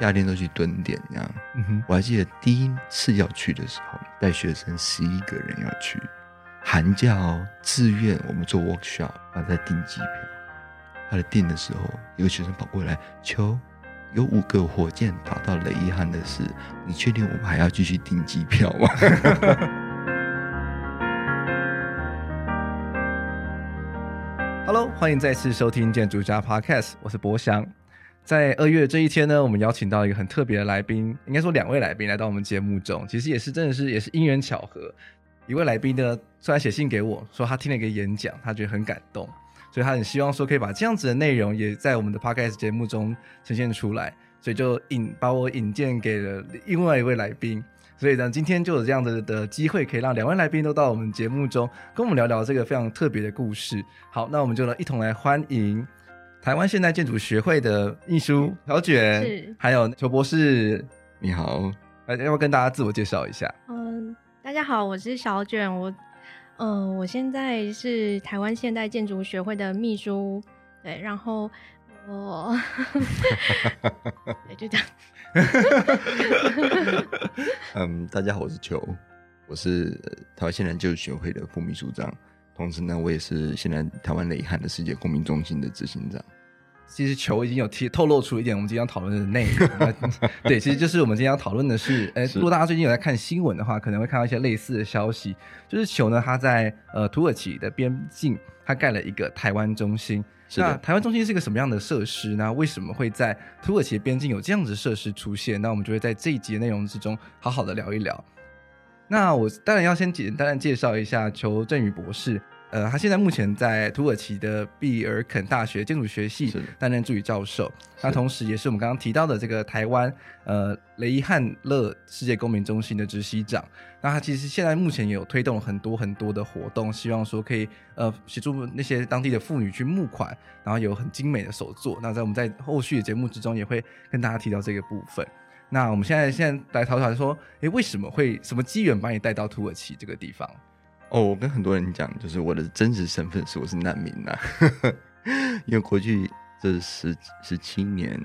夏天都去蹲点这样。嗯哼，我还记得第一次要去的时候，带学生十一个人要去，寒假哦，自愿我们做 workshop，他在订机票。他在订的时候，一个学生跑过来求，有五个火箭打到雷伊汉的事，你确定我们还要继续订机票吗？Hello，欢迎再次收听建筑家 Podcast，我是博翔。在二月这一天呢，我们邀请到一个很特别的来宾，应该说两位来宾来到我们节目中，其实也是真的是也是因缘巧合。一位来宾呢，突然写信给我说，他听了一个演讲，他觉得很感动，所以他很希望说可以把这样子的内容也在我们的 Podcast 节目中呈现出来，所以就引把我引荐给了另外一位来宾。所以呢，今天就有这样的的机会，可以让两位来宾都到我们节目中跟我们聊聊这个非常特别的故事。好，那我们就来一同来欢迎。台湾现代建筑学会的秘书小卷，是还有裘博士，你好，呃要不要跟大家自我介绍一下？嗯，大家好，我是小卷，我，嗯、呃，我现在是台湾现代建筑学会的秘书，对，然后我，对，就这样。嗯，大家好，我是裘，我是台湾现代建筑学会的副秘书长。同时呢，我也是现在台湾雷汉的世界公民中心的执行长。其实球已经有提透露出一点，我们今天要讨论的内容。对，其实就是我们今天要讨论的是，呃，如果大家最近有在看新闻的话，可能会看到一些类似的消息。就是球呢，它在呃土耳其的边境，它盖了一个台湾中心。是。那台湾中心是一个什么样的设施呢？为什么会在土耳其的边境有这样子的设施出现？那我们就会在这一集的内容之中好好的聊一聊。那我当然要先简单的介绍一下裘振宇博士，呃，他现在目前在土耳其的毕尔肯大学建筑学系担任助理教授，那同时也是我们刚刚提到的这个台湾呃雷伊汉勒世界公民中心的执行长。那他其实现在目前也有推动很多很多的活动，希望说可以呃协助那些当地的妇女去募款，然后有很精美的手作。那在我们在后续的节目之中也会跟大家提到这个部分。那我们现在现在来讨论说，诶，为什么会什么机缘把你带到土耳其这个地方？哦，我跟很多人讲，就是我的真实身份是我是难民呐、啊，因为过去这十十七年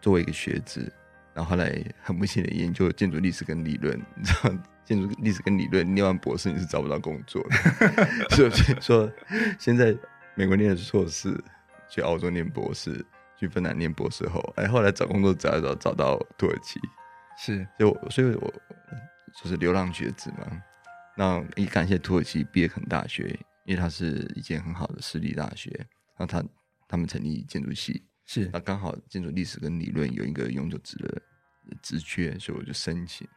作为一个学子，然后后来很不幸的研究建筑历史跟理论，你知道建筑历史跟理论念完博士你是找不到工作的，所以说现在美国念的硕士，去澳洲念博士。去芬兰念博士后，哎，后来找工作找一找，找到土耳其，是，就所以我就是流浪学子嘛。那也感谢土耳其毕业肯大学，因为它是一间很好的私立大学，然后他他们成立建筑系，是，那刚好建筑历史跟理论有一个永久职的职缺，所以我就申请。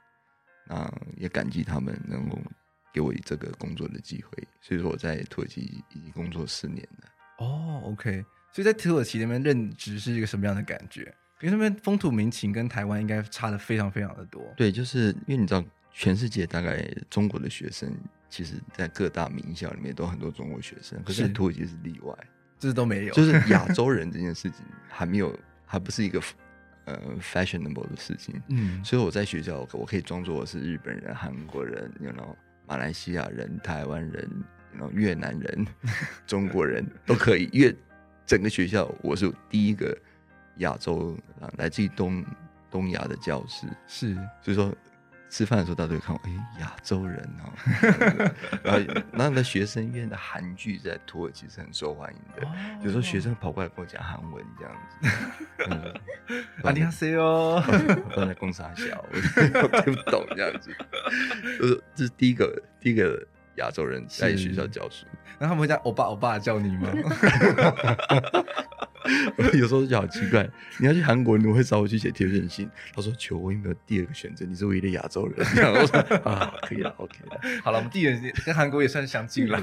那也感激他们能够给我这个工作的机会，所以说我在土耳其已经工作四年了。哦，OK。所以在土耳其那边任职是一个什么样的感觉？因为那边风土民情跟台湾应该差的非常非常的多。对，就是因为你知道，全世界大概中国的学生，其实在各大名校里面都很多中国学生，可是土耳其是例外，这都没有。就是亚 洲人这件事情还没有，还不是一个呃 fashionable 的事情。嗯，所以我在学校我可以装作我是日本人、韩国人，然后马来西亚人、台湾人，然后越南人、中国人都可以越。整个学校我是第一个亚洲啊，来自于东东亚的教师，是，所以说吃饭的时候大家都会看我，哎、亚洲人哦，然后那的学生院的韩剧在土耳其是很受欢迎的，有时候学生跑过来跟我讲韩文这样子，阿尼亚塞哦，我在公司还小，我听不懂这样子，我说这是第一个第一个。亚洲人在学校教书，那他们会叫欧巴欧巴叫你吗？有时候就好奇怪，你要去韩国，你会找我去写贴荐信。他说：“求我有没有第二个选择？你是唯一的亚洲人。”我说：“啊，可以了，OK 了。”好了，我们地缘跟韩国也算相近了。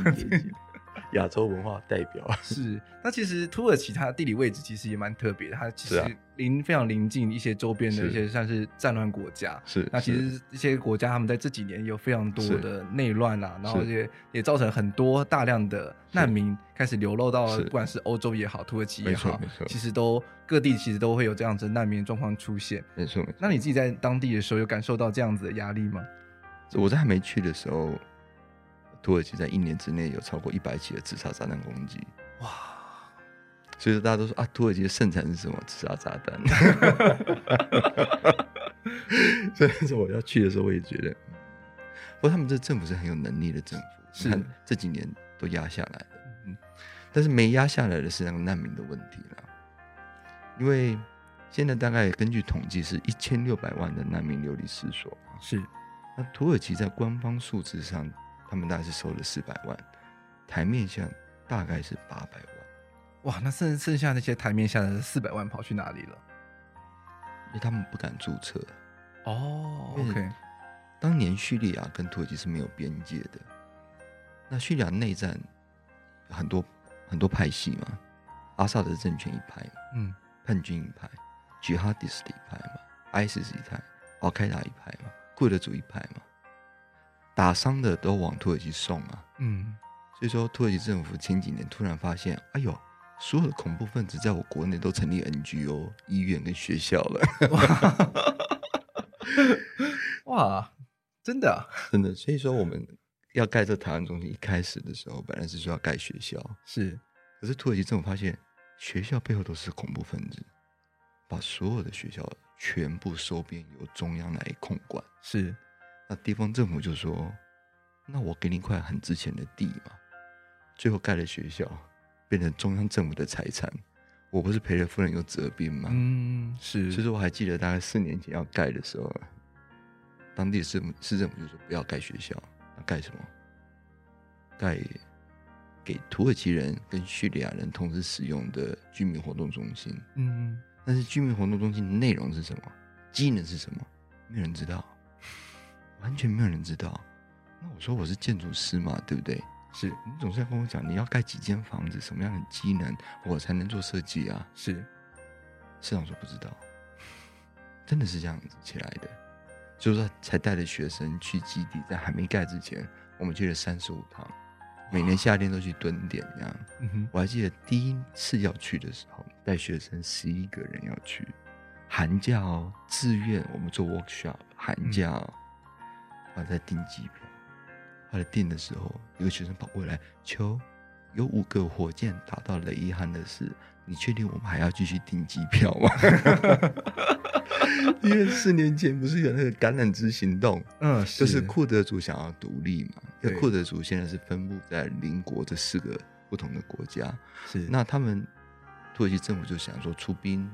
亚洲文化代表 是，那其实土耳其它的地理位置其实也蛮特别的，它其实邻非常临近一些周边的一些像是战乱国家。是，那其实一些国家他们在这几年有非常多的内乱啊，然后也也造成很多大量的难民开始流落到不管是欧洲也好，土耳其也好，其实都各地其实都会有这样子难民状况出现。没错，没错。那你自己在当地的时候有感受到这样子的压力吗？我在还没去的时候。土耳其在一年之内有超过一百起的自杀炸弹攻击，哇！所以说大家都说啊，土耳其的盛产是什么？自杀炸弹。所以说我要去的时候，我也觉得，不过他们这政府是很有能力的政府，是这几年都压下来了。嗯，但是没压下来的是那个难民的问题了，因为现在大概根据统计是一千六百万的难民流离失所。是，那土耳其在官方数字上，他们大概是收了四百万，台面下大概是八百万。哇，那剩剩下那些台面下的四百万跑去哪里了？因为他们不敢注册。哦，OK。当年叙利亚跟土耳其是没有边界的，那叙利亚内战很多很多派系嘛，阿萨德政权一派，嗯，叛军一派，Jihadist 一派嘛，ISIS 一派，Al Qaeda 一派嘛，库德族一派嘛，打伤的都往土耳其送啊，嗯，所以说土耳其政府前几年突然发现，哎呦。所有的恐怖分子在我国内都成立 NGO、医院跟学校了。哇，真的啊，真的。所以说我们要盖这台湾中心，一开始的时候本来是说要盖学校，是。可是土耳其政府发现学校背后都是恐怖分子，把所有的学校全部收编由中央来控管。是。那地方政府就说：“那我给你一块很值钱的地嘛。”最后盖了学校。变成中央政府的财产，我不是赔了夫人又折兵吗？嗯，是。所以说我还记得大概四年前要盖的时候，当地市市政府就说不要盖学校，那盖什么？盖给土耳其人跟叙利亚人同时使用的居民活动中心。嗯，但是居民活动中心的内容是什么？机能是什么？没有人知道，完全没有人知道。那我说我是建筑师嘛，对不对？是你总是要跟我讲，你要盖几间房子，什么样的机能，我才能做设计啊？是，市长说不知道，真的是这样子起来的，就是说才带着学生去基地，在还没盖之前，我们去了三十五趟，每年夏天都去蹲点这样。我还记得第一次要去的时候，带学生十一个人要去，寒假哦，自愿我们做 workshop，寒假哦，我在订机票。他在订的时候，一个学生跑过来求，有五个火箭打到雷伊汉的是，你确定我们还要继续订机票吗？因为四年前不是有那个橄榄枝行动，嗯，就是库德族想要独立嘛。因为库德族现在是分布在邻国这四个不同的国家，是那他们土耳其政府就想说出兵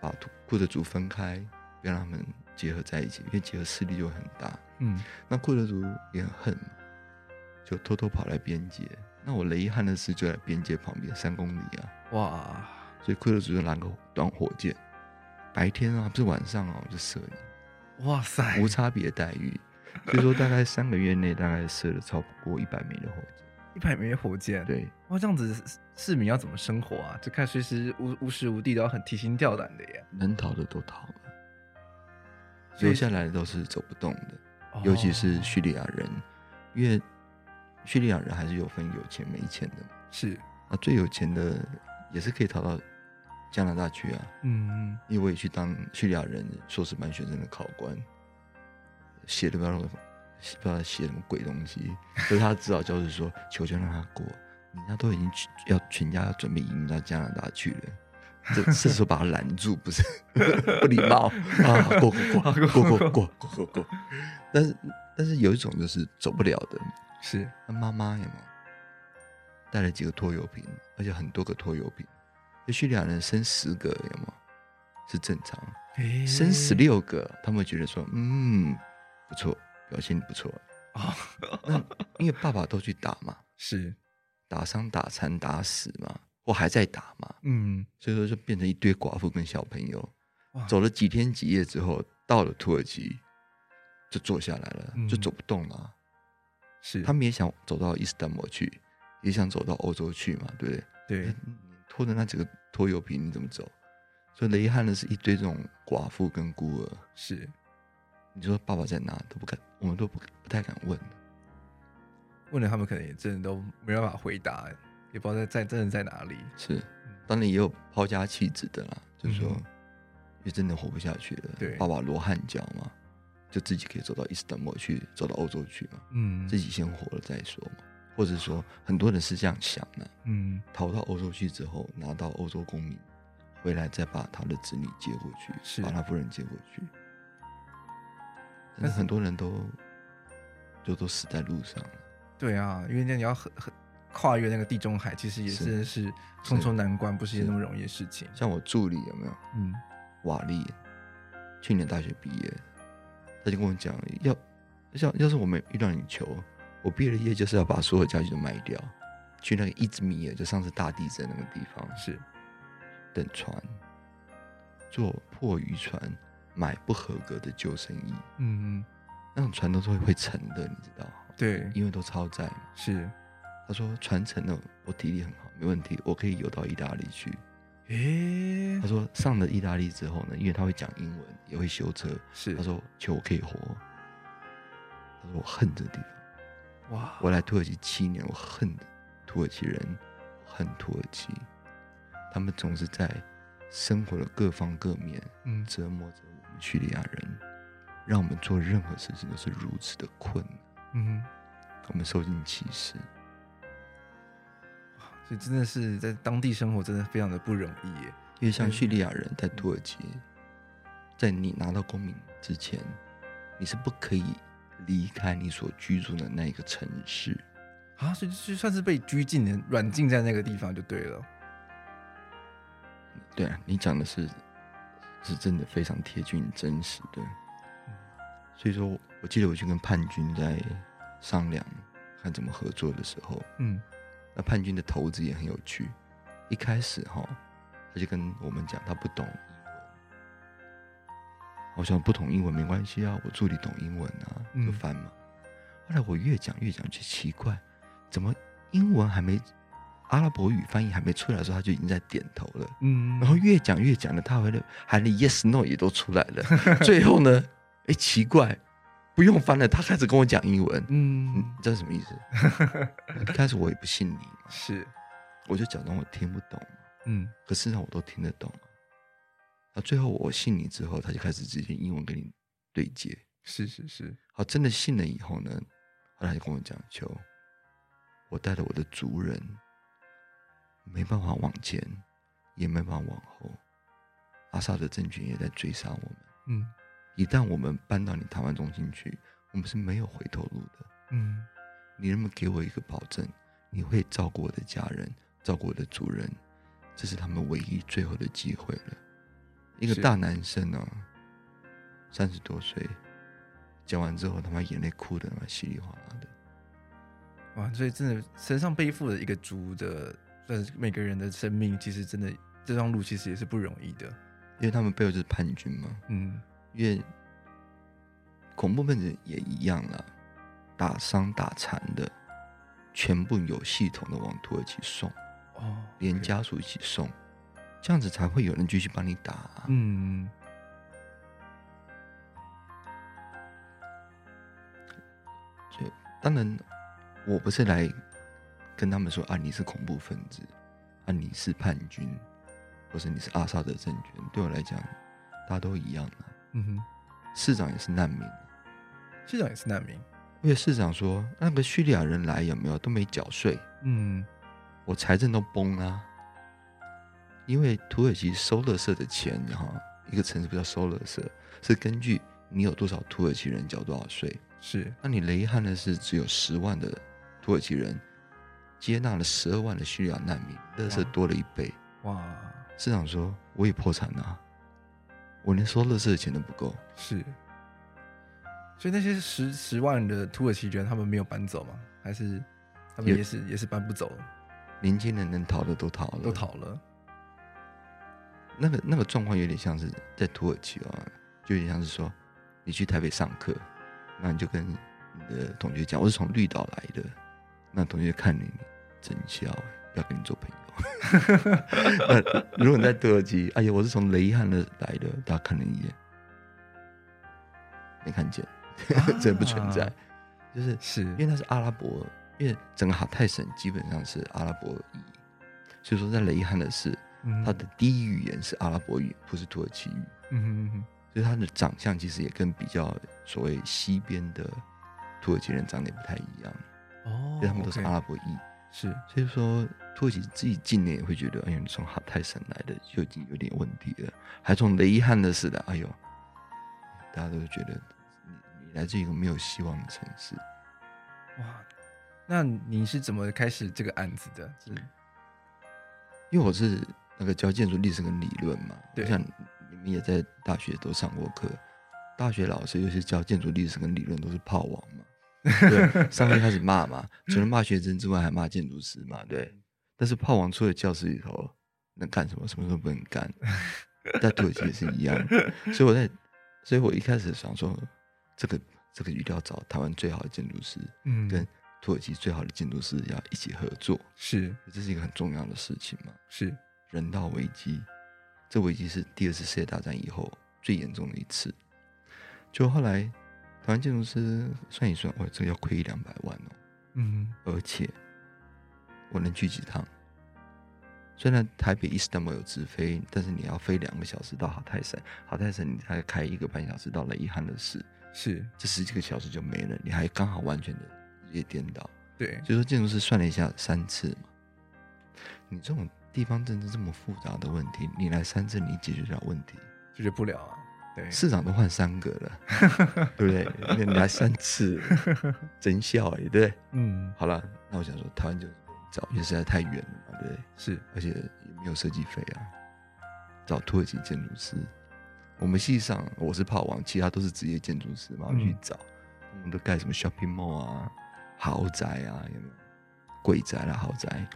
把库德族分开，不要让他们结合在一起，因为结合势力就很大。嗯，那库德族也很恨。就偷偷跑来边界，那我雷伊汉的事就在边界旁边三公里啊！哇！所以库德族就拿个短火箭，白天啊不是晚上啊，我就射你，哇塞，无差别待遇。所以说大概三个月内大概射了超过一百枚的火箭，一百枚火箭，对，哇，这样子市民要怎么生活啊？就看随时无无时无地都要很提心吊胆的耶，能逃的都逃了，留下来的都是走不动的，尤其是叙利亚人，因为。叙利亚人还是有分有钱没钱的，是。啊，最有钱的也是可以逃到加拿大去啊。嗯，因为我也去当叙利亚人硕士班学生的考官，写的不知道不知道写什么鬼东西，所以他指导教授说：“求求让他过，人家都已经要全家要准备移民到加拿大去了，这这时候把他拦住不是 不礼貌啊！过过过过过过过过过，但是但是有一种就是走不了的。”是，那妈妈有没有带了几个拖油瓶，而且很多个拖油瓶？也许两人生十个有没有是正常？欸、生十六个，他们会觉得说，嗯，不错，表现不错啊。哦、那因为爸爸都去打嘛，是打伤、打残、打死嘛，或还在打嘛，嗯，所以说就变成一堆寡妇跟小朋友。走了几天几夜之后，到了土耳其就坐下来了，嗯、就走不动了。是他们也想走到伊斯坦堡去，也想走到欧洲去嘛，对不对？对，拖着那几个拖油瓶你怎么走？所以雷汉的是一堆这种寡妇跟孤儿。是，你说爸爸在哪都不敢，我们都不不太敢问。问了他们可能也真的都没办法回答，也不知道在在真的在哪里。是，当然也有抛家弃子的啦，就是说也真的活不下去了。对，爸爸罗汉脚嘛。就自己可以走到伊斯坦布尔去，走到欧洲去嘛。嗯，自己先活了再说嘛。或者说很多人是这样想的，嗯，逃到欧洲去之后，拿到欧洲公民，回来再把他的子女接过去，是把他夫人接过去。但是很多人都就都死在路上了。对啊，因为那你要很很跨越那个地中海，其实也真的是重重难关，不是一件那么容易的事情。像我助理有没有？嗯，瓦力，去年大学毕业，他就跟我讲，要要要是我没遇到你求。我毕业的业就是要把所有家具都卖掉，去那个伊兹密尔，就上次大地震那个地方，是等船，坐破渔船，买不合格的救生衣。嗯，那种船都是会会沉的，你知道？对，因为都超载。是，他说传承的，我体力很好，没问题，我可以游到意大利去。诶，他说上了意大利之后呢，因为他会讲英文，也会修车。是，他说求我可以活。他说我恨这地方。哇！我来土耳其七年，我恨土耳其人，恨土耳其，他们总是在生活的各方各面，嗯，折磨着我们叙利亚人，让我们做任何事情都是如此的困难，嗯，我们受尽歧视，所以真的是在当地生活真的非常的不容易耶。因为像叙利亚人在土耳其，在你拿到公民之前，你是不可以。离开你所居住的那个城市啊，所以就算是被拘禁的软禁在那个地方就对了。对啊，你讲的是是真的非常贴近真实的。所以说，我记得我去跟叛军在商量看怎么合作的时候，嗯，那叛军的头子也很有趣，一开始哈，他就跟我们讲他不懂英文。我想不懂英文没关系啊，我助理懂英文啊，就翻嘛。嗯、后来我越讲越讲，就奇怪，怎么英文还没阿拉伯语翻译还没出来的时候，他就已经在点头了。嗯，然后越讲越讲的，他回来喊你 yes no 也都出来了。最后呢，哎，奇怪，不用翻了，他开始跟我讲英文。嗯，你知道什么意思？一开始我也不信你嘛，是，我就假装我听不懂。嗯，可事实上我都听得懂。那最后我信你之后，他就开始直接英文跟你对接。是是是。好，真的信了以后呢，后来就跟我讲：“求我带着我的族人，没办法往前，也没办法往后。阿萨德政权也在追杀我们。嗯，一旦我们搬到你台湾中心去，我们是没有回头路的。嗯，你能不能给我一个保证？你会照顾我的家人，照顾我的主人？这是他们唯一最后的机会了。”一个大男生呢、啊，三十多岁，讲完之后，他妈眼泪哭的稀里哗啦的。哇！所以真的身上背负了一个族的，算是每个人的生命，其实真的这段路其实也是不容易的，因为他们背后就是叛军嘛。嗯，因为恐怖分子也一样了，打伤打残的，全部有系统的往土耳其送，哦，连家属一起送。这样子才会有人继续帮你打啊。嗯，就当然，我不是来跟他们说啊，你是恐怖分子，啊，你是叛军，或者你是阿萨德政权。对我来讲，大家都一样的。嗯哼，市长也是难民，市长也是难民。因为市长说，那个叙利亚人来有没有都没缴税？嗯，我财政都崩了。因为土耳其收垃圾的钱，哈，一个城市不叫收垃圾，是根据你有多少土耳其人缴多少税。是，那你雷汉的是只有十万的土耳其人，接纳了十二万的叙利亚难民，垃圾多了一倍。哇！市长说我也破产了，啊，我连收垃圾的钱都不够。是，所以那些十十万的土耳其人，他们没有搬走吗？还是他们也是也，也是搬不走？年轻人能逃的都逃了，都逃了。那个那个状况有点像是在土耳其啊，就有点像是说，你去台北上课，那你就跟你的同学讲，我是从绿岛来的，那同学看你真笑，不要跟你做朋友。那 如果你在土耳其，哎呀，我是从雷汉的来的，大家看了一眼，没看见，这不存在，就是是。因为它是阿拉伯，因为整个哈泰省基本上是阿拉伯语，所以说在雷汉的是。他的第一语言是阿拉伯语，不是土耳其语。嗯哼哼，所以他的长相其实也跟比较所谓西边的土耳其人长得也不太一样。哦，因为他们都是阿拉伯裔，是，所以说土耳其自己境内也会觉得，哎呦，你从哈泰省来的就已经有点问题了，还从雷伊汉的似的，哎呦，大家都觉得你你来自一个没有希望的城市，哇，那你是怎么开始这个案子的？是，因为我是那个教建筑历史跟理论嘛，对，像你们也在大学都上过课，大学老师尤其教建筑历史跟理论都是炮王嘛。对，上面开始骂嘛，除了骂学生之外，还骂建筑师嘛，对。但是炮王出了教室里头，能干什么？什么都不能干。在土耳其也是一样，所以我在，所以我一开始想说，这个这个一定要找台湾最好的建筑师，嗯，跟土耳其最好的建筑师要一起合作，是，这是一个很重要的事情嘛，是人道危机，这危机是第二次世界大战以后最严重的一次，就后来。台湾建筑师算一算，哇，这个要亏一两百万哦。嗯，而且我能去几趟？虽然台北伊斯坦布尔有直飞，但是你要飞两个小时到好泰省，哈泰省你才开一个半小时到了，遗憾的是，是这十几个小时就没了，你还刚好完全的日夜颠倒。对，所以说建筑师算了一下，三次嘛。你这种地方政治这么复杂的问题，你来三次，你解决不了问题？解决不了啊。对市长都换三个了，对不对？你来三次，真笑哎，对不对？嗯，好了，那我想说，台湾就找，因为实在太远了嘛，对不对？是，而且也没有设计费啊。找土耳其建筑师，我们系上我是炮王，其他都是职业建筑师嘛，我去找，我们都盖什么 shopping mall 啊，豪宅啊，有没有？贵宅啦，豪宅，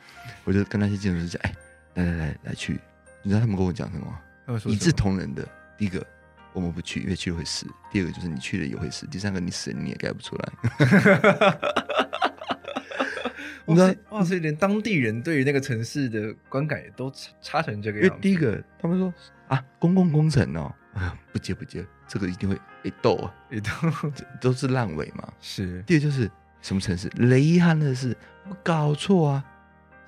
我就跟那些建筑师讲，哎，来来来来去，你知道他们跟我讲什么？一视同仁的，第一个。我们不去，因为去了会死。第二个就是你去了也会死。第三个你死了你也盖不出来。你知道，哇塞，连当地人对于那个城市的观感也都差差成这个样子。因为第一个他们说啊，公共工程哦，啊不接不接，这个一定会被斗啊，一斗都是烂尾嘛。是。第二就是什么城市？雷伊汉勒市，我搞错啊，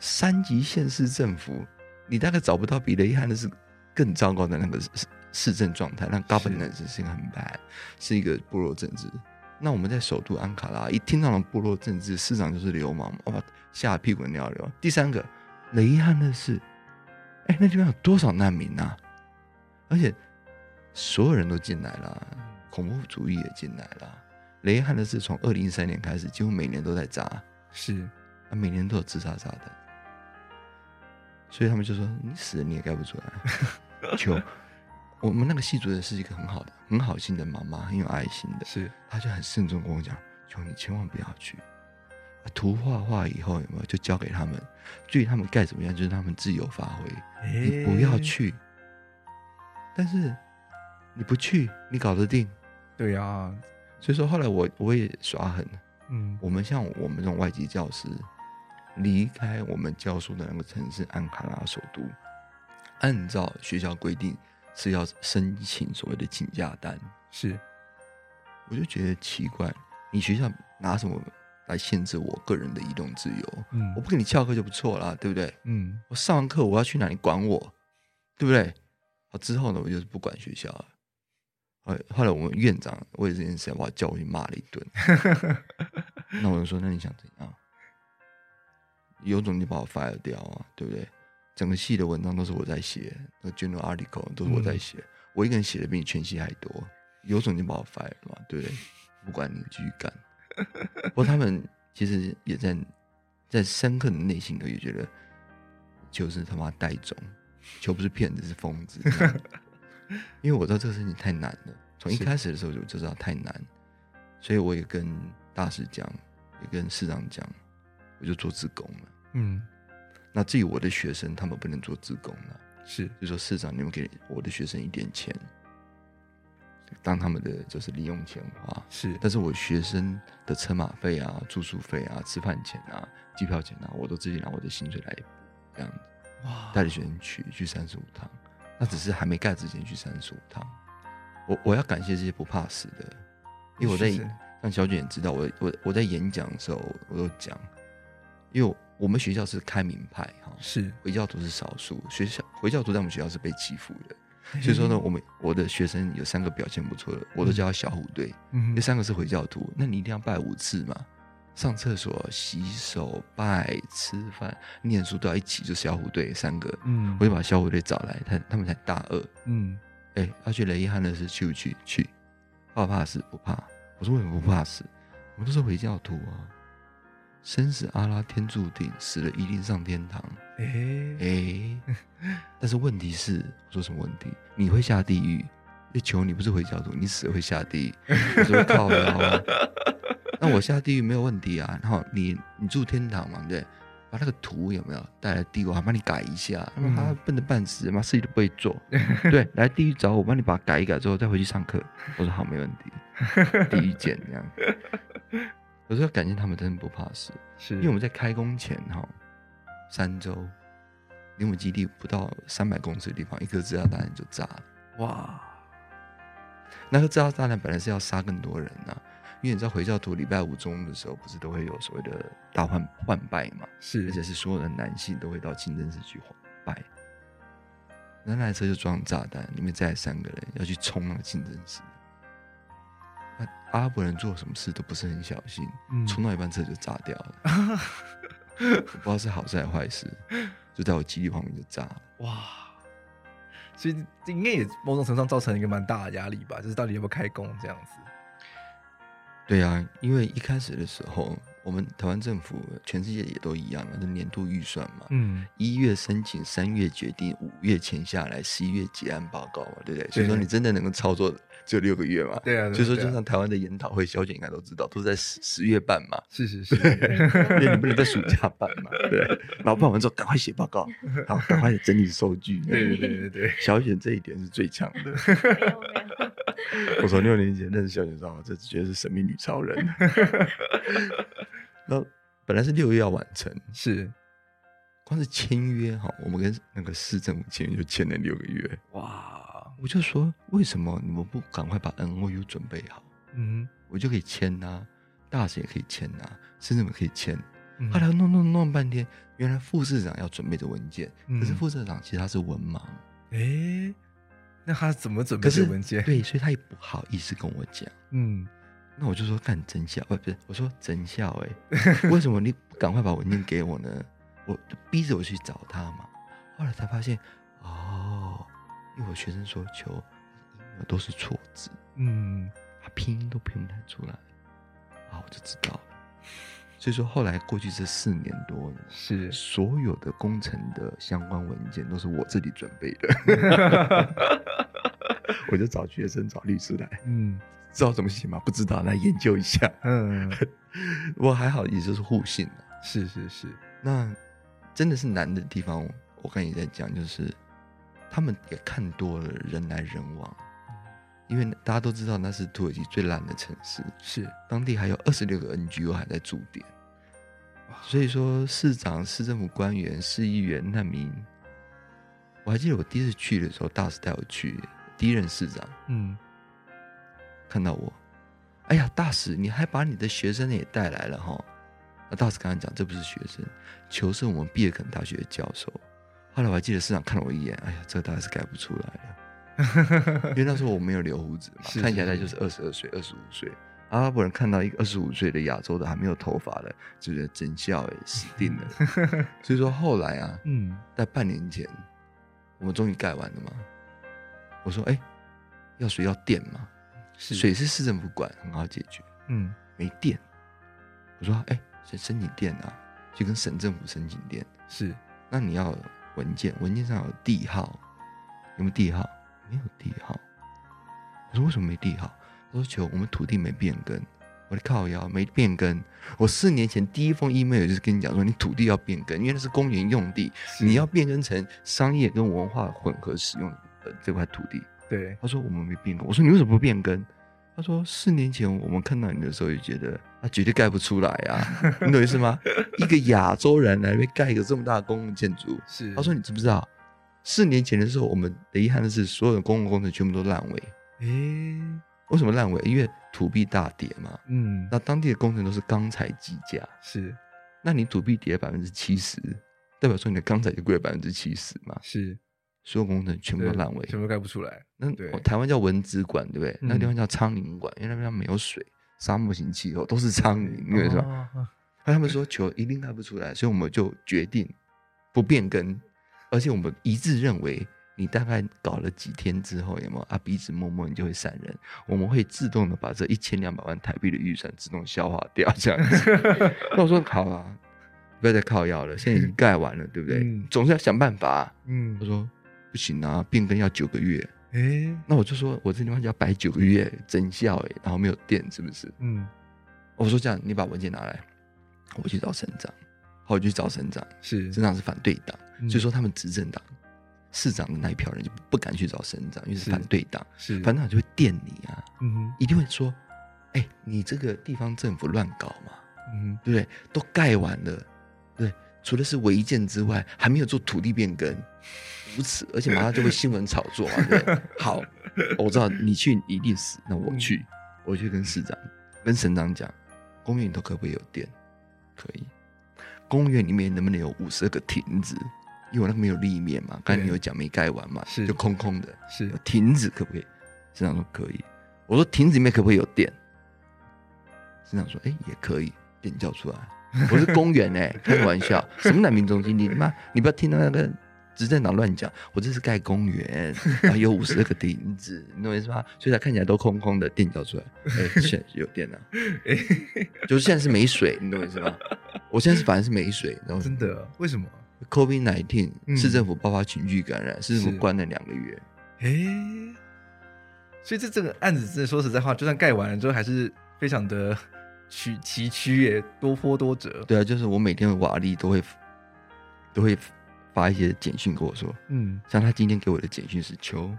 三级县市政府，你大概找不到比雷伊汉的是更糟糕的那个是。市政状态，那 governance 是一个很 bad，是一个部落政治。那我们在首都安卡拉，一听到了部落政治，市长就是流氓，哇，吓屁滚尿流。第三个，雷伊汉勒市，哎，那地方有多少难民啊？而且所有人都进来了，恐怖主义也进来了。雷伊汉勒市从二零一三年开始，几乎每年都在炸，是，啊，每年都有自杀炸弹，所以他们就说，你死了你也盖不出来，求。我们那个系主任是一个很好的、很好心的妈妈，很有爱心的。是，他就很慎重跟我讲：“求你千万不要去。图画画以后有没有就交给他们，至于他们盖怎么样，就是他们自由发挥。欸、你不要去。但是你不去，你搞得定？对呀、啊。所以说后来我我也耍狠。嗯，我们像我们这种外籍教师，离开我们教书的那个城市安卡拉首都，按照学校规定。是要申请所谓的请假单，是，我就觉得奇怪，你学校拿什么来限制我个人的移动自由？嗯，我不给你翘课就不错了，对不对？嗯，我上完课我要去哪里管我，对不对？好，之后呢，我就是不管学校了。后后来我们院长为了这件事，把我叫过去骂了一顿。那我就说，那你想怎样？有种你把我 fire 掉啊，对不对？整个系的文章都是我在写，那个 journal article 都是我在写，嗯、我一个人写的比你全系还多，有种就把我 fire 了嘛，对不对？不管你继续干。不过他们其实也在在深刻的内心里也觉得，就是他妈带种，球不是骗子是疯子。因为我知道这个事情太难了，从一开始的时候就知道太难，所以我也跟大师讲，也跟市长讲，我就做自工了。嗯。那至于我的学生，他们不能做自工了，是，就说市长，你们给我的学生一点钱，当他们的就是零用钱花，是，但是我学生的车马费啊、住宿费啊、吃饭钱啊、机票钱啊，我都自己拿我的薪水来补，这样子，哇，带着学生去去三十五趟，那只是还没盖之前去三十五趟，我我要感谢这些不怕死的，因为我在让小卷也知道，我我我在演讲的时候我都讲，因为。我们学校是开明派哈，是回教徒是少数，学校回教徒在我们学校是被欺负的，所以说呢，我们我的学生有三个表现不错的，我都叫他小虎队，嗯，那三个是回教徒，那你一定要拜五次嘛，上厕所、洗手、拜、吃饭、念书都要一起，就小虎队三个。嗯，我就把小虎队找来，他他们才大二。嗯，哎、欸，要去雷伊汉的是去不去？去。怕不怕死？不怕。我说为什么不怕死？我们都是回教徒啊，生死阿拉天注定，死了一定上天堂。哎哎、欸，但是问题是，我说什么问题？你会下地狱？那求你不是回教徒，你死了会下地狱。我说靠腰。那我下地狱没有问题啊，然后你你住天堂嘛，对，把那个图有没有带来地狱，我还帮你改一下。他笨的半死，妈事情都不会做。对，来地狱找我，我帮你把它改一改之后再回去上课。我说好，没问题。地狱见这样。有时候感谢他们真的不怕死，是因为我们在开工前哈，三周，离我们基地不到三百公尺的地方，一颗制导弹就炸了。哇，那个制导弹本来是要杀更多人呐、啊。因为你知道回教徒礼拜五中的时候，不是都会有所谓的大换换拜嘛？是，而且是所有的男性都会到清真寺去换拜。那台车就装炸弹，里面载三个人要去冲那个清真寺。那阿拉伯人做什么事都不是很小心，冲、嗯、到一半车就炸掉了。我不知道是好事还是坏事，就在我基地旁边就炸了。哇！所以应该也某种程度上造成一个蛮大的压力吧？就是到底有没有开工这样子？对啊，因为一开始的时候，我们台湾政府全世界也都一样嘛，就年度预算嘛，嗯，一月申请，三月决定，五月签下来，十一月结案报告嘛，对不对？所以说你真的能够操作只有六个月嘛？对啊。所以说，就像台湾的研讨会，小姐应该都知道，都是在十十月办嘛。是是是，因为你不能在暑假办嘛，对。然后办完之后，赶快写报告，好，赶快整理收据。对对对对，小雪这一点是最强的。我从六年前认识小雪之后，这绝对是神秘女超人。那本来是六月要完成，是光是签约哈，我们跟那个市政府签约就签了六个月。哇！我就说，为什么你们不赶快把 NOU 准备好？嗯，我就可以签呐、啊，大使也可以签呐、啊，市政府可以签。嗯、后来弄弄弄半天，原来副市长要准备的文件，嗯、可是副市长其实他是文盲。哎、欸。那他怎么准备这文件？对，所以他也不好意思跟我讲。嗯，那我就说干真笑，不不是，我说真笑哎、欸，为什么你不赶快把文件给我呢？我就逼着我去找他嘛。后来才发现，哦，因为我学生说求都是错字，嗯，他拼音都拼不太出来，啊，我就知道了。所以说，后来过去这四年多呢，是所有的工程的相关文件都是我自己准备的，我就找学生、找律师来，嗯，知道怎么写吗？不知道，来研究一下，嗯，我还好，也就是互信，是是是，那真的是难的地方，我刚才也在讲，就是他们也看多了人来人往。因为大家都知道那是土耳其最烂的城市，是。当地还有二十六个 NGO 还在驻点，所以说市长、市政府官员、市议员、难民，我还记得我第一次去的时候，大使带我去，第一任市长，嗯，看到我，哎呀，大使，你还把你的学生也带来了哈？那大使刚刚讲，这不是学生，求是我们毕尔肯大学的教授。后来我还记得市长看了我一眼，哎呀，这个大概是改不出来了。因为那时候我没有留胡子嘛，是是是看起来就是二十二岁、二十五岁。阿拉伯人看到一个二十五岁的亚洲的还没有头发的，就觉得真笑哎，死定了。所以说后来啊，嗯，在半年前，我们终于盖完了嘛。我说哎、欸，要水要电嘛，是水是市政府管，很好解决。嗯，没电，我说哎，申、欸、申请电啊，就跟省政府申请电。是，那你要文件，文件上有地号，有没有地号？没有地号，我说为什么没地号？他说求我们土地没变更。我的靠腰没变更。我四年前第一封 email 就是跟你讲说，你土地要变更，因为那是公园用地，你要变更成商业跟文化混合使用的这块土地。对，他说我们没变更。我说你为什么不变更？他说四年前我们看到你的时候，也觉得他绝对盖不出来啊，你懂意思吗？一个亚洲人来盖一个这么大的公共建筑，是他说你知不知道？四年前的时候，我们的遗憾的是，所有的公共工程全部都烂尾。诶、欸，为什么烂尾？因为土币大跌嘛。嗯，那当地的工程都是钢材计价。是，那你土币跌了百分之七十，代表说你的钢材就贵了百分之七十嘛？是，所有工程全部都烂尾，全部盖不出来。那台湾叫文资馆，对不对？嗯、那个地方叫苍蝇馆，因为那边没有水，沙漠型气候，都是苍蝇，因为是吧？那、哦、他们说球一定盖不出来，所以我们就决定不变更，而且我们一致认为。你大概搞了几天之后，有没有啊？鼻子摸摸，你就会闪人。我们会自动的把这一千两百万台币的预算自动消化掉，这样子。那我说好啊，不要再靠药了，现在已经盖完了，对不对？嗯、总是要想办法。嗯，我说不行啊，变更要九个月。哎、欸，那我就说我这地方就要摆九个月增效，哎，然后没有电，是不是？嗯，我说这样，你把文件拿来，我去找省长。好，我去找省长，是省长是反对党，嗯、所以说他们执政党。市长的那一票人就不敢去找省长，因为是反对党，是反对党就会电你啊，嗯哼，一定会说，哎、欸，你这个地方政府乱搞嘛，嗯，对不对？都盖完了，对，除了是违建之外，还没有做土地变更，如此，而且马上就会新闻炒作嘛，对，对，好，我知道你去一定死，那我去，嗯、我去跟市长、跟省长讲，公园里头可不可以有电？可以，公园里面能不能有五十二个亭子？因为我那个没有立面嘛，刚才你有讲没盖完嘛，是就空空的。是亭子可不可以？市长说可以。我说亭子里面可不可以有电？市长说哎、欸、也可以，电叫出来。我是公园哎、欸，开个玩笑，什么难民中心？你妈，你不要听到那个执政党乱讲。我这是盖公园，然后有五十二个亭子，你懂我意思吗？所以它看起来都空空的，电叫出来。哎、欸，现在有电了，就是现在是没水，你懂我意思吗？我现在是反正是没水，然后真的？为什么？COVID-19，市政府爆发群聚感染，市政府关了两个月。哎、欸，所以这这个案子，真的说实在话，就算盖完了之后，还是非常的崎崎岖耶，多波多折。对啊，就是我每天的瓦砾都会都会发一些简讯跟我说，嗯，像他今天给我的简讯是：求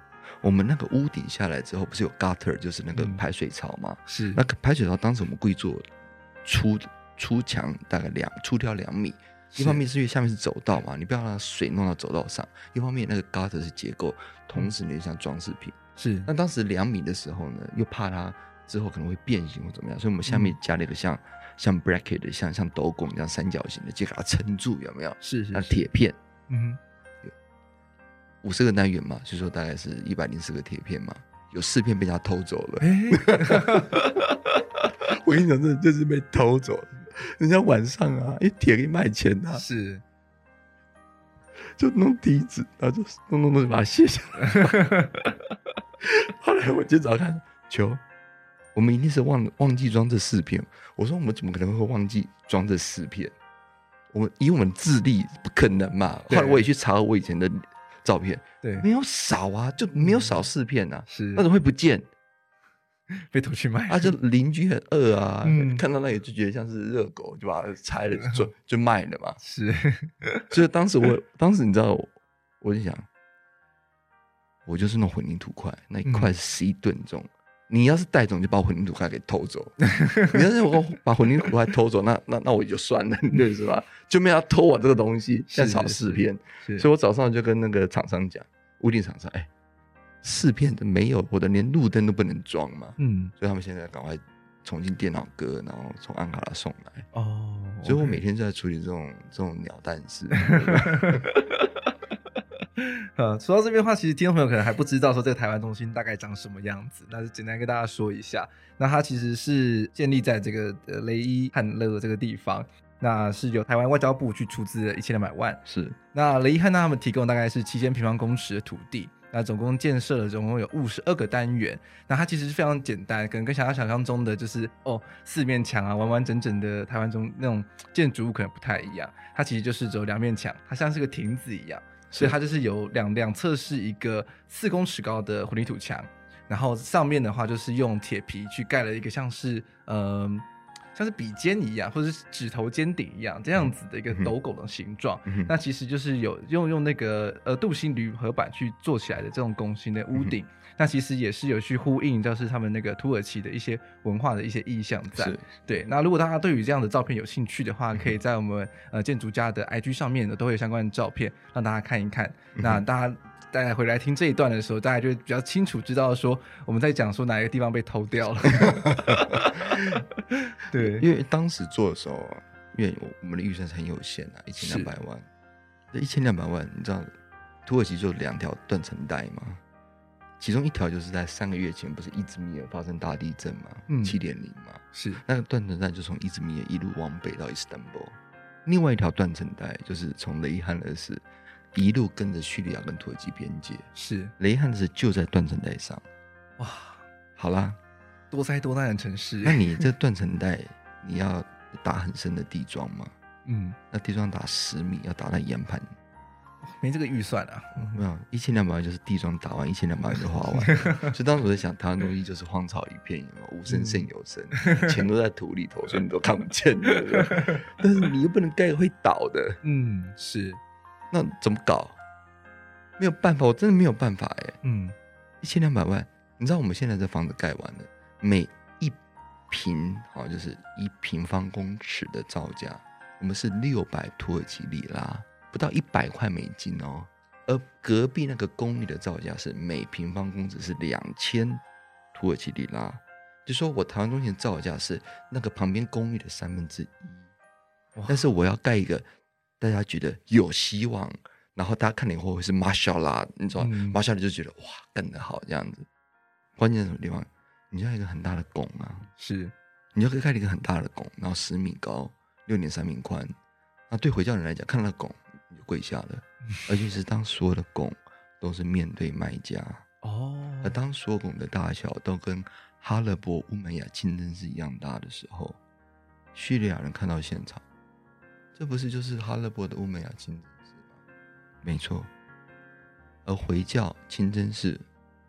我们那个屋顶下来之后，不是有 gutter，就是那个排水槽吗？是那个排水槽，当时我们故意做出出墙大概两出挑两米。一方面是因为下面是走道嘛，你不要让水弄到走道上；一方面那个 gutter 是结构，同时呢像装饰品。是。那当时两米的时候呢，又怕它之后可能会变形或怎么样，所以我们下面加了一个像、嗯、像 bracket 的，像像斗拱这样三角形的，就给它撑住，有没有？是是。那铁片，嗯五十个单元嘛，所以说大概是一百零四个铁片嘛，有四片被他偷走了。欸、我跟你讲，这就是被偷走了。人家晚上啊，一铁可以卖钱呐、啊，是，就弄梯子，然后就弄弄弄就把它卸下来。后来我今早看，球，我们一定是忘忘记装这四片。我说我们怎么可能会忘记装这四片？我们以我们智力不可能嘛。后来我也去查我以前的照片，对，没有少啊，就没有少四片、啊，是，那怎么会不见？被偷去卖啊！就 邻居很饿啊，嗯、看到那里就觉得像是热狗，就把它拆了就 就卖了嘛。是，所以当时我当时你知道我，就想，我就是那混凝土块，那一块是十一吨重，嗯、你要是带走，就把混凝土块给偷走。你要是我把混凝土块偷走，那那那我也就算了，对是吧？就没有要偷我这个东西，现在炒四片，所以我早上就跟那个厂商讲，屋顶厂商，哎。四片的没有，我的连路灯都不能装嘛。嗯，所以他们现在赶快重新电脑割，然后从安卡拉送来。哦，所以我每天就在处理这种这种鸟蛋事。呃，说到这边的话，其实听众朋友可能还不知道说这个台湾中心大概长什么样子，那就简单跟大家说一下。那它其实是建立在这个呃雷伊汉勒这个地方，那是由台湾外交部去出资了一千两百万。是，那雷伊汉勒，他们提供大概是七千平方公尺的土地。那总共建设了总共有五十二个单元，那它其实是非常简单，可能跟想要想象中的就是哦四面墙啊完完整整的台湾中那种建筑物可能不太一样，它其实就是只有两面墙，它像是个亭子一样，所以它就是有两两侧是一个四公尺高的混凝土墙，然后上面的话就是用铁皮去盖了一个像是嗯。呃像是笔尖一样，或者是指头尖顶一样这样子的一个斗拱的形状，那其实就是有用用那个呃镀锌铝合板去做起来的这种拱形的屋顶，嗯、那其实也是有去呼应，就是他们那个土耳其的一些文化的一些意象在。对，那如果大家对于这样的照片有兴趣的话，可以在我们呃建筑家的 IG 上面呢都会有相关的照片让大家看一看。嗯、那大家。大家回来听这一段的时候，大家就会比较清楚知道说我们在讲说哪一个地方被偷掉了。对，因为当时做的时候，因为我们的预算是很有限的，一千两百万。这一千两百万，你知道土耳其就两条断层带嘛？其中一条就是在三个月前，不是伊兹密尔发生大地震嘛，嗯，七点零嘛，是那个断层带就从伊兹密尔一路往北到伊斯坦布尔。另外一条断层带就是从雷汉勒市一路跟着叙利亚跟土耳其边界，是雷汉子就在断层带上。哇，好啦，多灾多难的城市。那你这断层带你要打很深的地桩吗？嗯，那地桩打十米，要打到岩盘，没这个预算啊。嗯、没有一千两百万就是地桩打完，一千两百万就花完。所以当时我在想，台湾东西就是荒草一片，有没有无声胜有声，嗯、钱都在土里头，所以你都看不见的。但是你又不能盖会倒的。嗯，是。那怎么搞？没有办法，我真的没有办法哎。嗯，一千两百万，你知道我们现在这房子盖完了，每一平好就是一平方公尺的造价。我们是六百土耳其里拉，不到一百块美金哦。而隔壁那个公寓的造价是每平方公尺是两千土耳其里拉，就说我台湾中心的造价是那个旁边公寓的三分之一。但是我要盖一个大家觉得有希望，然后大家看了以后会是马小拉，你知道马小拉就觉得哇干得好这样子。关键在什么地方？你要一个很大的拱啊，是，你要盖了一个很大的拱，然后十米高。六点三米宽，那对回教人来讲，看到拱你就跪下了，而且是当所有的拱都是面对卖家哦，而当所有拱的大小都跟哈勒波乌梅亚竞争是一样大的时候，叙利亚人看到现场，这不是就是哈勒波的乌梅雅清真寺吗？没错，而回教清真寺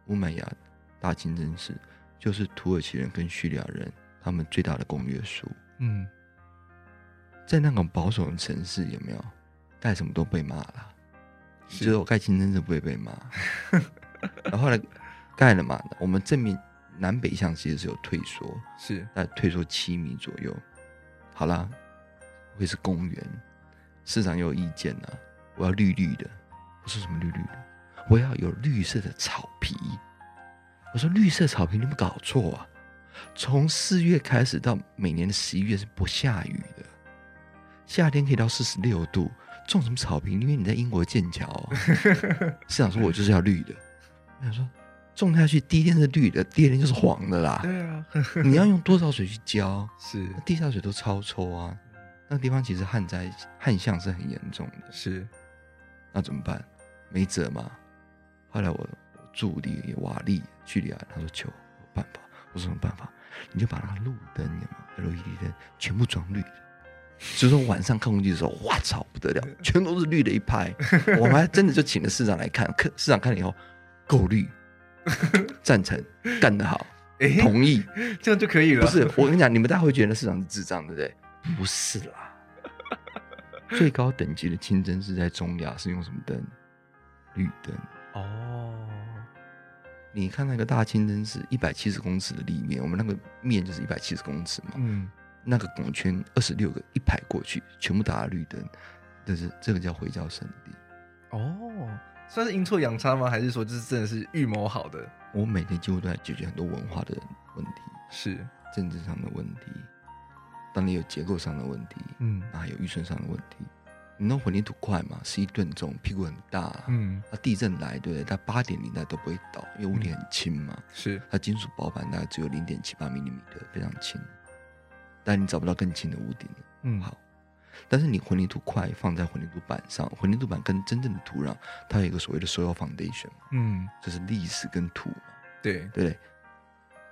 乌梅雅大清真寺就是土耳其人跟叙利亚人他们最大的公约数，嗯。在那种保守的城市，有没有盖什么都被骂了？只有我盖清真寺不会被骂。然后后来盖了嘛，我们正面南北向其实是有退缩，是在退缩七米左右。好啦，会是公园，市长又有意见了，我要绿绿的。我说什么绿绿的？我要有绿色的草皮。我说绿色草皮，你有没有搞错啊？从四月开始到每年的十一月是不下雨的。夏天可以到四十六度，种什么草坪？因为你在英国剑桥、哦，市长说我就是要绿的。我想说，种下去第一天是绿的，第二天就是黄的啦。对啊，你要用多少水去浇？是地下水都超抽啊。那个地方其实旱灾旱象是很严重的。是，那怎么办？没辙嘛。后来我，我助理瓦利叙利亚，他说求有办法。我说什么办法？你就把那个路灯，有没有 LED 灯，全部装绿的。就是说晚上看空气的时候，哇操不得了，全都是绿的一派。我们还真的就请了市长来看，看市长看了以后够绿，赞成，干得好，欸、同意，这样就可以了。不是，我跟你讲，你们大家会觉得市长是智障，对不对？不是啦，最高等级的清真寺在中亚是用什么灯？绿灯。哦，你看那个大清真寺一百七十公尺的立面，我们那个面就是一百七十公尺嘛。嗯。那个拱圈二十六个一排过去，全部打了绿灯，但是这个叫回教圣地。哦，算是阴错阳差吗？还是说这是真的是预谋好的？我每天几乎都在解决很多文化的问题，是政治上的问题，当然有结构上的问题，嗯，还有预算上的问题。你弄混凝土块嘛，是一吨重，屁股很大，嗯，它地震来，对不对？它八点零它都不会倒，因为屋顶很轻嘛，是它金属薄板大概只有零点七八毫米的，非常轻。但你找不到更轻的屋顶了。嗯，好。但是你混凝土块放在混凝土板上，混凝土板跟真正的土壤，它有一个所谓的 soil foundation。嗯，就是礫石跟土嘛。对对。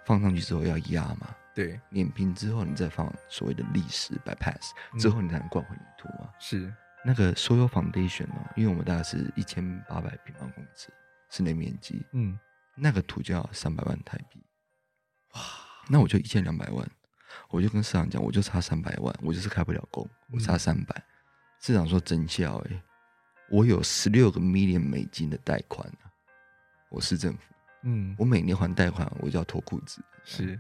放上去之后要压嘛。对。碾平之后，你再放所谓的历史 bypass，之后你才能灌混凝土嘛。是。那个 soil foundation 哦，因为我们大概是一千八百平方公尺室内面积。嗯。那个土就要三百万台币。哇。那我就一千两百万。我就跟市长讲，我就差三百万，我就是开不了工，我差三百、嗯。市长说真笑哎、欸，我有十六个 million 美金的贷款啊，我市政府，嗯，我每年还贷款，我就要脱裤子，是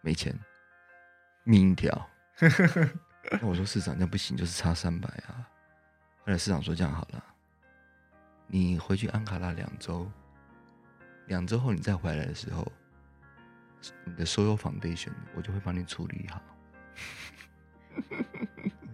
没钱，命一条。那 我说市长，那不行，就是差三百啊。后来市长说这样好了，你回去安卡拉两周，两周后你再回来的时候。你的所有 foundation，我就会帮你处理好。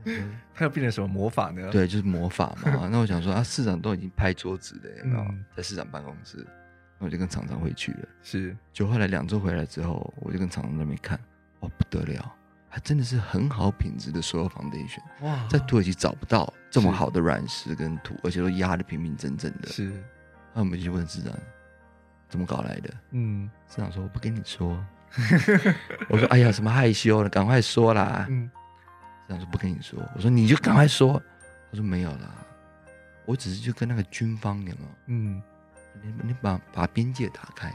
他又变成什么魔法呢？对，就是魔法嘛。那我想说啊，市长都已经拍桌子了，有没有？在市长办公室，那我就跟厂长回去了。是，就后来两周回来之后，我就跟厂长在那边看，哇，不得了，还真的是很好品质的 soil foundation。哇，在土耳其找不到这么好的软石跟土，而且都压的平平整整的。是，那我们就问市长，怎么搞来的？嗯，市长说我不跟你说。我说哎呀，什么害羞了，赶快说啦。嗯，市长说不跟你说。我说你就赶快说。他说没有啦，我只是就跟那个军方有没有？嗯，你你把把边界打开，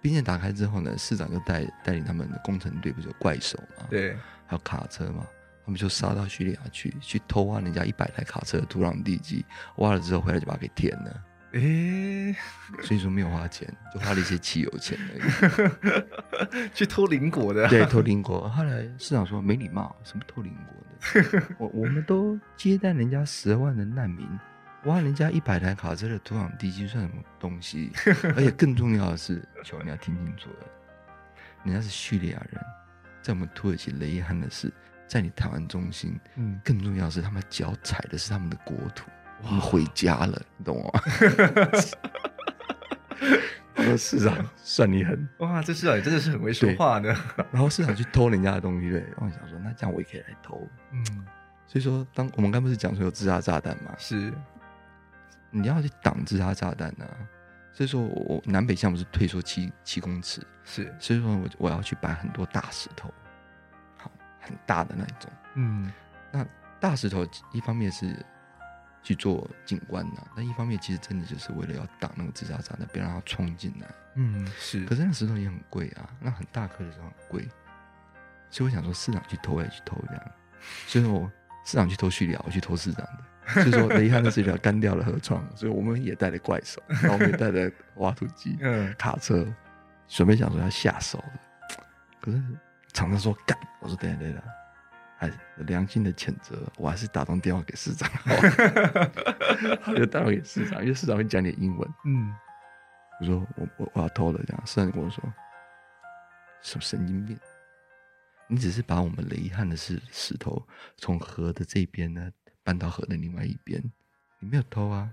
边界打开之后呢，市长就带带领他们的工程队，不是有怪手嘛？对，还有卡车嘛，他们就杀到叙利亚去，去偷挖人家一百台卡车的土壤地基，挖了之后回来就把它给填了。诶、欸，所以说没有花钱，就花了一些汽油钱而已。去偷邻国的，对，偷邻国。后来市长说没礼貌，什么偷邻国的？我我们都接待人家十万的难民，挖人家一百台卡车的土壤地基算什么东西？而且更重要的是，求你要听清楚了，人家是叙利亚人，在我们土耳其雷汉的是，在你台湾中心，嗯，更重要的是他们脚踩的是他们的国土。我们回家了，你懂吗？我说市长算你狠哇！这市长也真的是很会说话的。然后市长去偷人家的东西，对，然后我想说，那这样我也可以来偷。嗯，所以说，当我们刚不是讲说有自杀炸弹吗？是，你要去挡自杀炸弹呢、啊。所以说我南北向不是退缩七七公尺？是，所以说我我要去摆很多大石头，好，很大的那一种。嗯，那大石头一方面是。去做景观呐，那一方面其实真的就是为了要挡那个自杀炸弹，别让它冲进来。嗯，是。可是那石头也很贵啊，那很大颗的时候很贵，所以我想说市长去偷也去偷这样。所以我市长去偷叙利亚，我去偷市长的。所以说雷汉的这条干掉了河床，所以我们也带了怪手，然后我们也带了挖土机、嗯，卡车，准备想说要下手的。可是厂长说干，我说对了对了。还良心的谴责，我还是打通电话给市长，他就打电话给市长，因为市长会讲点英文。嗯，我说我我我要偷了，这样市长跟我说，什么神经病？你只是把我们雷汉的石石头从河的这边呢搬到河的另外一边，你没有偷啊？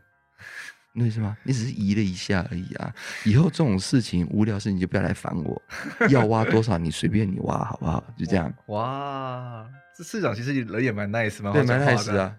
那意思吗？你只是移了一下而已啊！以后这种事情无聊事你就不要来烦我，要挖多少你随便你挖好不好？就这样。哇，这市长其实人也蛮 nice 嘛，对，蛮 nice 啊。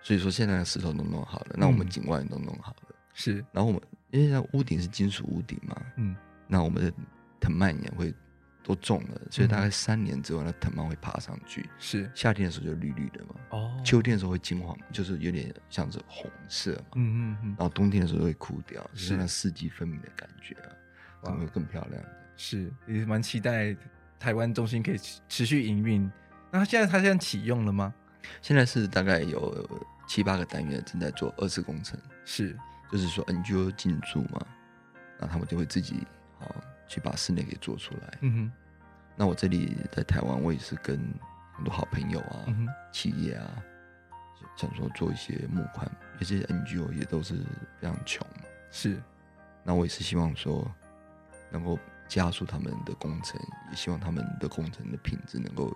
所以说现在的石头都弄好了，那我们景观也都弄好了。是，然后我们因为像屋顶是金属屋顶嘛，嗯，那我们的藤蔓也会。都种了，所以大概三年之后，那藤蔓会爬上去。是夏天的时候就绿绿的嘛，哦，秋天的时候会金黄，就是有点像是红色嘛，嗯嗯嗯。然后冬天的时候会枯掉，是那四季分明的感觉啊，然后会更漂亮。是，也蛮期待台湾中心可以持续营运。那现在它现在启用了吗？现在是大概有七八个单元正在做二次工程。是，就是说 NGO 进驻嘛，然后他们就会自己啊。去把室内给做出来。嗯哼，那我这里在台湾，我也是跟很多好朋友啊、嗯、企业啊，想说做一些募款，有些 NGO 也都是非常穷。是，那我也是希望说能够加速他们的工程，也希望他们的工程的品质能够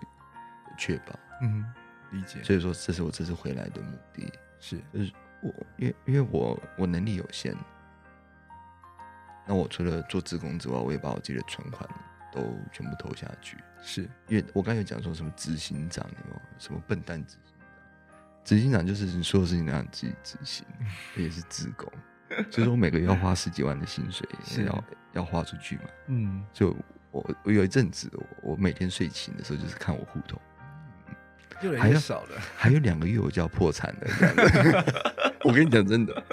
确保。嗯哼，理解。所以说，这是我这次回来的目的。是，就是我，因为因为我我能力有限。那我除了做自工之外，我也把我自己的存款都全部投下去。是因为我刚才有讲说什么执行长有没有什么笨蛋执行长？执行长就是你说的事情让自己执行，也是自工，所以说我每个月要花十几万的薪水，是要要花出去嘛。嗯，就我我有一阵子，我每天睡醒的时候就是看我户头，还有少了，还有两个月我就要破产了。我跟你讲真的，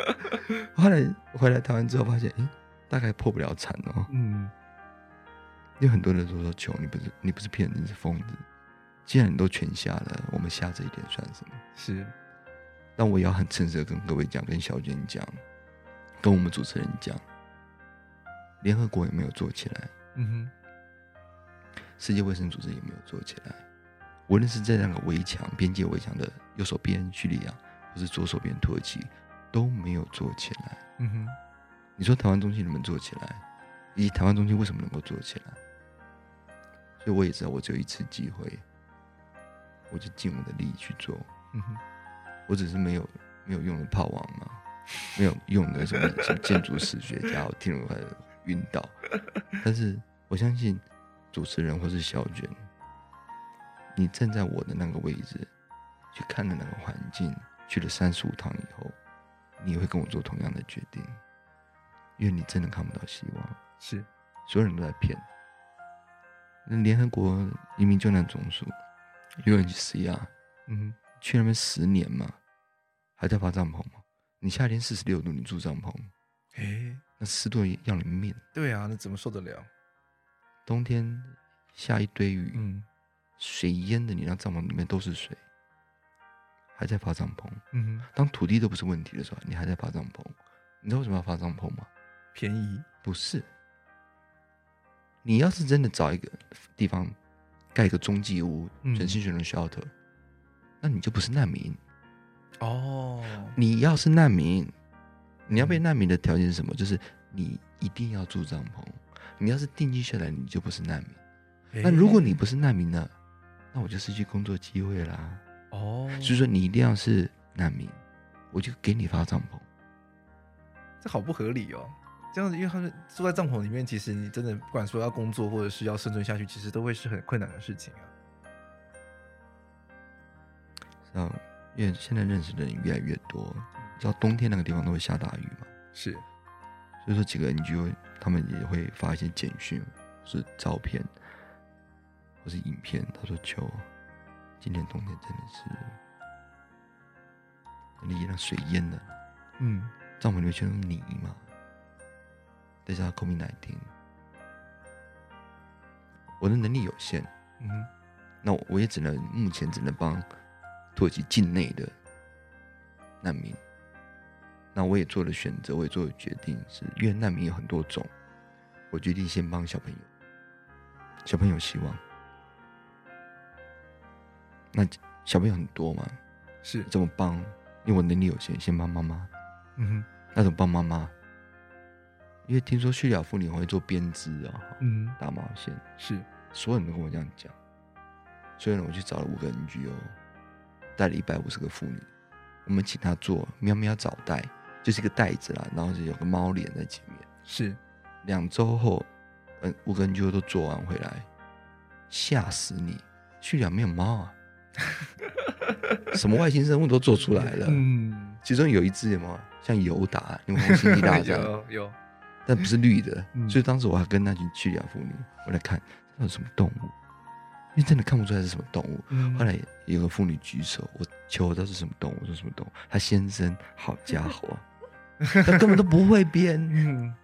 后来回来台湾之后发现，欸大概破不了产哦。嗯，有很多人都说：“求你不是你不是骗人，你是疯子。既然你都全瞎了，我们瞎这一点算什么？”是。但我也要很诚实的跟各位讲，跟小娟讲，跟我们主持人讲，联合国也没有做起来。嗯哼。世界卫生组织也没有做起来。无论是在那个围墙，边界围墙的右手边叙利亚，或是左手边土耳其，都没有做起来。嗯哼。你说台湾中心能不能做起来？以及台湾中心为什么能够做起来？所以我也知道，我只有一次机会，我就尽我的力去做。嗯哼，我只是没有没有用的炮王嘛。没有用的什么什么建筑史学家，我听了快晕倒。但是我相信主持人或是小卷，你站在我的那个位置，去看了那个环境，去了三十五趟以后，你也会跟我做同样的决定，因为你真的看不到希望。是，所有人都在骗。那联合国移民救难总署 UNHCR，嗯，去那边十年嘛，还在发帐篷吗？你夏天四十六度，你住帐篷，哎，那湿度要你命。对啊，那怎么受得了？冬天下一堆雨，嗯，水淹的你那帐篷里面都是水，还在发帐篷。嗯，当土地都不是问题的时候，你还在发帐篷，你知道为什么要发帐篷吗？便宜？不是。你要是真的找一个地方盖一个中继屋，全心全意 shelter，那你就不是难民哦。你要是难民，你要被难民的条件是什么？就是你一定要住帐篷。你要是定居下来，你就不是难民。那如果你不是难民呢？那我就失去工作机会啦。哦，所以说你一定要是难民，我就给你发帐篷。这好不合理哦。这样子，因为他们住在帐篷里面，其实你真的不管说要工作或者是要生存下去，其实都会是很困难的事情啊。嗯，因为现在认识的人越来越多，你知道冬天那个地方都会下大雨嘛？是，所以说几个人就会，他们也会发一些简讯，是照片，或是影片。他说：“求，今年冬天真的是，你那水淹了，嗯，帐篷里面全是泥嘛。”再加上 COVID-19，我的能力有限，嗯哼，那我也只能目前只能帮土耳其境内的难民。那我也做了选择，我也做了决定，是因为难民有很多种，我决定先帮小朋友，小朋友希望。那小朋友很多嘛，是怎么帮？因为我能力有限，先帮妈妈。嗯哼，那怎么帮妈妈？因为听说叙利亚妇女会做编织啊，嗯，打毛线，是，所有人都跟我这样讲，所以呢，我去找了五个 NGO，带了一百五十个妇女，我们请她做喵喵找袋，就是一个袋子啦，然后是有个猫脸在前面，是，两周后，嗯，五个 NGO 都做完回来，吓死你，叙利亚没有猫啊，什么外星生物都做出来了，嗯，其中有一只什么像尤达，你们看星际大战有 有。但不是绿的，嗯、所以当时我还跟那群叙利亚妇女，我来看那是什么动物，因为真的看不出来是什么动物。嗯、后来有个妇女举手，我求她是什么动物，我说什么动物，她先生，好家伙，她根本都不会编。嗯、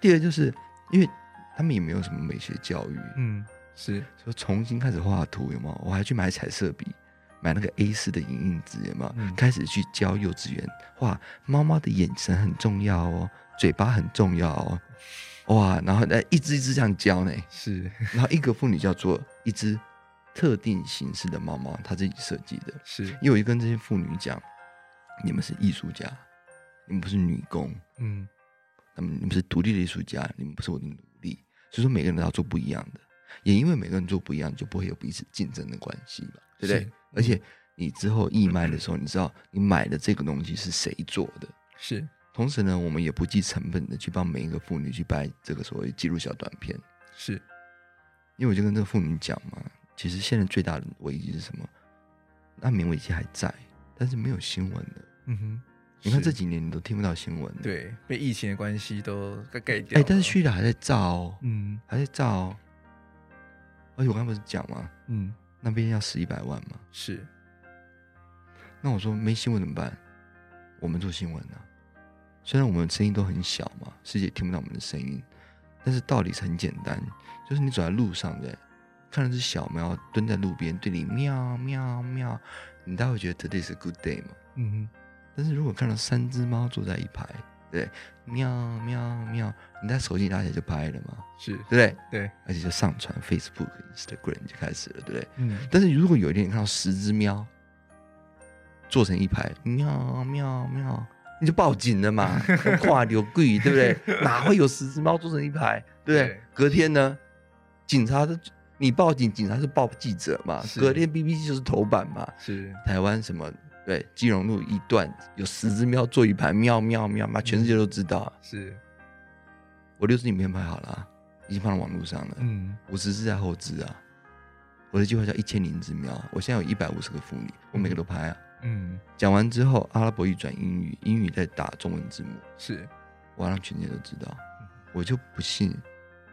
第二就是因为他们也没有什么美学教育，嗯，是，说重新开始画图有没有？我还去买彩色笔，买那个 A 四的影印纸有没有？嗯、开始去教幼稚园画猫猫的眼神很重要哦。嘴巴很重要哦，哇！然后一只一只这样教呢，是。然后一个妇女叫做一只特定形式的猫猫，她自己设计的，是。因为我就跟这些妇女讲，你们是艺术家，你们不是女工，嗯，那么你们是独立的艺术家，你们不是我的奴隶，所以说每个人都要做不一样的，也因为每个人做不一样，就不会有彼此竞争的关系嘛，对不对？嗯、而且你之后义卖的时候，你知道你买的这个东西是谁做的，是。同时呢，我们也不计成本的去帮每一个妇女去拍这个所谓记录小短片，是，因为我就跟这个妇女讲嘛，其实现在最大的危机是什么？难民危机还在，但是没有新闻的。嗯哼，你看这几年你都听不到新闻，对，被疫情的关系都盖盖掉。哎，但是叙利亚还在造哦，嗯，还在造哦。而且我刚不是讲吗？嗯，那边要死一百万嘛。是。那我说没新闻怎么办？我们做新闻呢、啊。虽然我们声音都很小嘛，世界听不到我们的声音，但是道理是很简单，就是你走在路上对，看到只小猫蹲在路边对你喵喵喵，你大概会觉得 today is a good day 嘛。嗯哼。但是如果看到三只猫坐在一排，对，喵喵喵，你在手机拿起来就拍了嘛，是，对不对？对，而且就上传 Facebook、Instagram 就开始了，对不对？嗯。但是如果有一天你看到十只喵坐成一排，喵喵喵。你就报警了嘛，挂有鬼，对不对？哪会有十只猫坐成一排，对不对？对隔天呢，警察的你报警，警察是报记者嘛？隔天 BBC 就是头版嘛？是台湾什么对，金融路一段有十只庙坐一排，喵喵喵嘛，全世界都知道。是，我六十影片拍好了，已经放到网络上了。嗯，五十只在后置啊。我的计划叫一千零只喵，我现在有一百五十个妇女，我每个都拍啊。嗯，讲完之后，阿拉伯语转英语，英语再打中文字幕，是，我要让全世界都知道。我就不信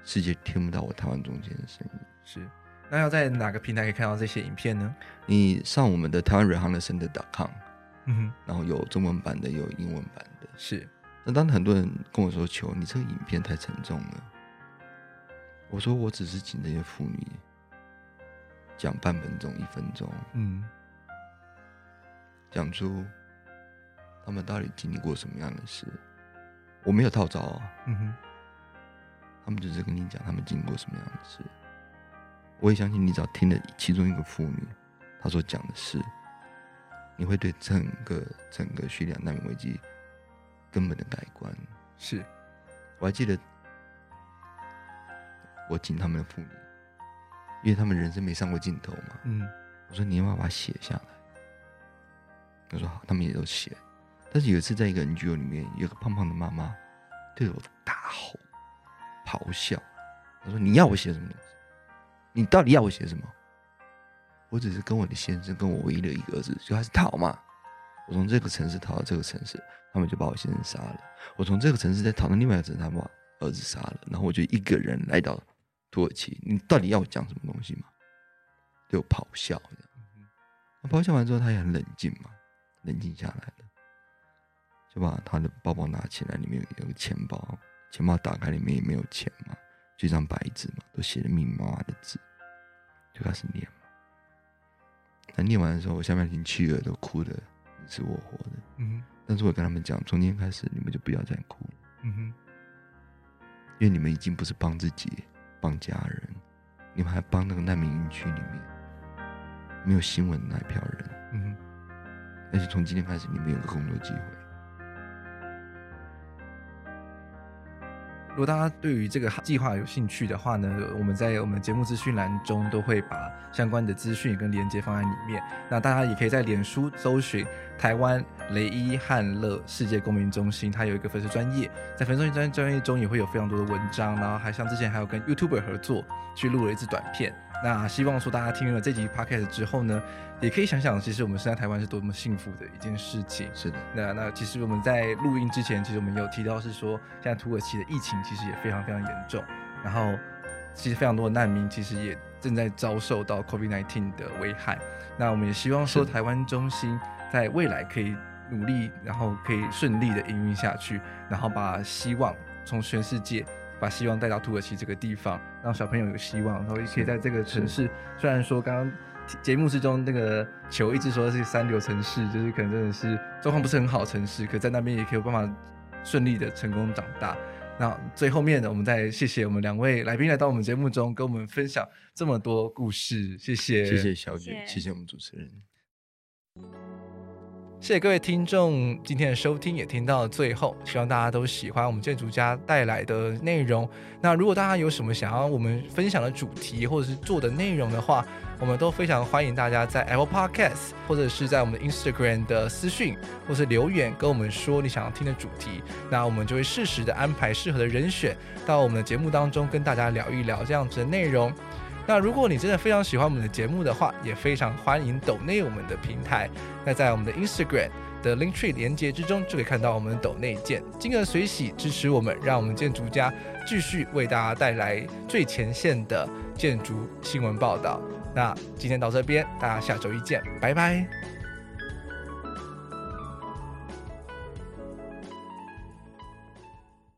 世界听不到我台湾中间的声音。是。那要在哪个平台可以看到这些影片呢？你上我们的台湾瑞航的 center.com，嗯哼，然后有中文版的，有英文版的。是。那当很多人跟我说：“求你这个影片太沉重了。”我说：“我只是请这些妇女讲半分钟、一分钟，嗯，讲出他们到底经历过什么样的事。我没有套招啊，嗯哼，他们只是跟你讲他们经历过什么样的事。”我也相信，你只要听了其中一个妇女，她所讲的事，你会对整个整个叙利亚难民危机根本的改观。是，我还记得我请他们的妇女，因为他们人生没上过镜头嘛。嗯，我说你要不要把它写下来？他说好，他们也都写。但是有一次在一个 NGO 里面，有个胖胖的妈妈对着我大吼、咆哮，他说：“你要我写什么东西？”你到底要我写什么？我只是跟我的先生，跟我唯一的一个儿子就开始逃嘛。我从这个城市逃到这个城市，他们就把我先生杀了。我从这个城市再逃到另外一个城市，他们把儿子杀了。然后我就一个人来到土耳其。你到底要我讲什么东西嘛？对我咆哮。那咆哮完之后，他也很冷静嘛，冷静下来了，就把他的包包拿起来，里面有个钱包，钱包打开，里面也没有钱嘛。就一张白纸嘛，都写的密密麻麻的字，就开始念嘛。那念完的时候，我下面听妻儿都哭的你死我活的。嗯哼。但是我跟他们讲，从今天开始，你们就不要再哭了。嗯哼。因为你们已经不是帮自己，帮家人，你们还帮那个难民营区里面没有新闻的那一票人。嗯哼。但是从今天开始，你们有个工作机会。如果大家对于这个计划有兴趣的话呢，我们在我们节目资讯栏中都会把相关的资讯跟连接放在里面。那大家也可以在脸书搜寻台湾雷伊汉勒世界公民中心，它有一个粉丝专业，在粉丝专专业中也会有非常多的文章，然后还像之前还有跟 YouTuber 合作去录了一支短片。那希望说大家听了这集 Podcast 之后呢，也可以想想，其实我们生在台湾是多么幸福的一件事情。是的，那那其实我们在录音之前，其实我们有提到是说，现在土耳其的疫情其实也非常非常严重，然后其实非常多的难民其实也正在遭受到 COVID-19 的危害。那我们也希望说，台湾中心在未来可以努力，然后可以顺利的营运下去，然后把希望从全世界。把希望带到土耳其这个地方，让小朋友有希望，然后也可以在这个城市。虽然说刚刚节目之中那个球一直说是三流城市，就是可能真的是状况不是很好的城市，可在那边也可以有办法顺利的成功长大。那最后面呢，我们再谢谢我们两位来宾来到我们节目中，跟我们分享这么多故事。谢谢，谢谢小姐，谢谢我们主持人。谢谢各位听众今天的收听，也听到了最后，希望大家都喜欢我们建筑家带来的内容。那如果大家有什么想要我们分享的主题，或者是做的内容的话，我们都非常欢迎大家在 Apple Podcast 或者是在我们的 Instagram 的私讯或是留言跟我们说你想要听的主题，那我们就会适时的安排适合的人选到我们的节目当中跟大家聊一聊这样子的内容。那如果你真的非常喜欢我们的节目的话，也非常欢迎抖内我们的平台。那在我们的 Instagram 的 Linktree 连接之中，就可以看到我们的抖内键，金额随喜支持我们，让我们建筑家继续为大家带来最前线的建筑新闻报道。那今天到这边，大家下周一见，拜拜。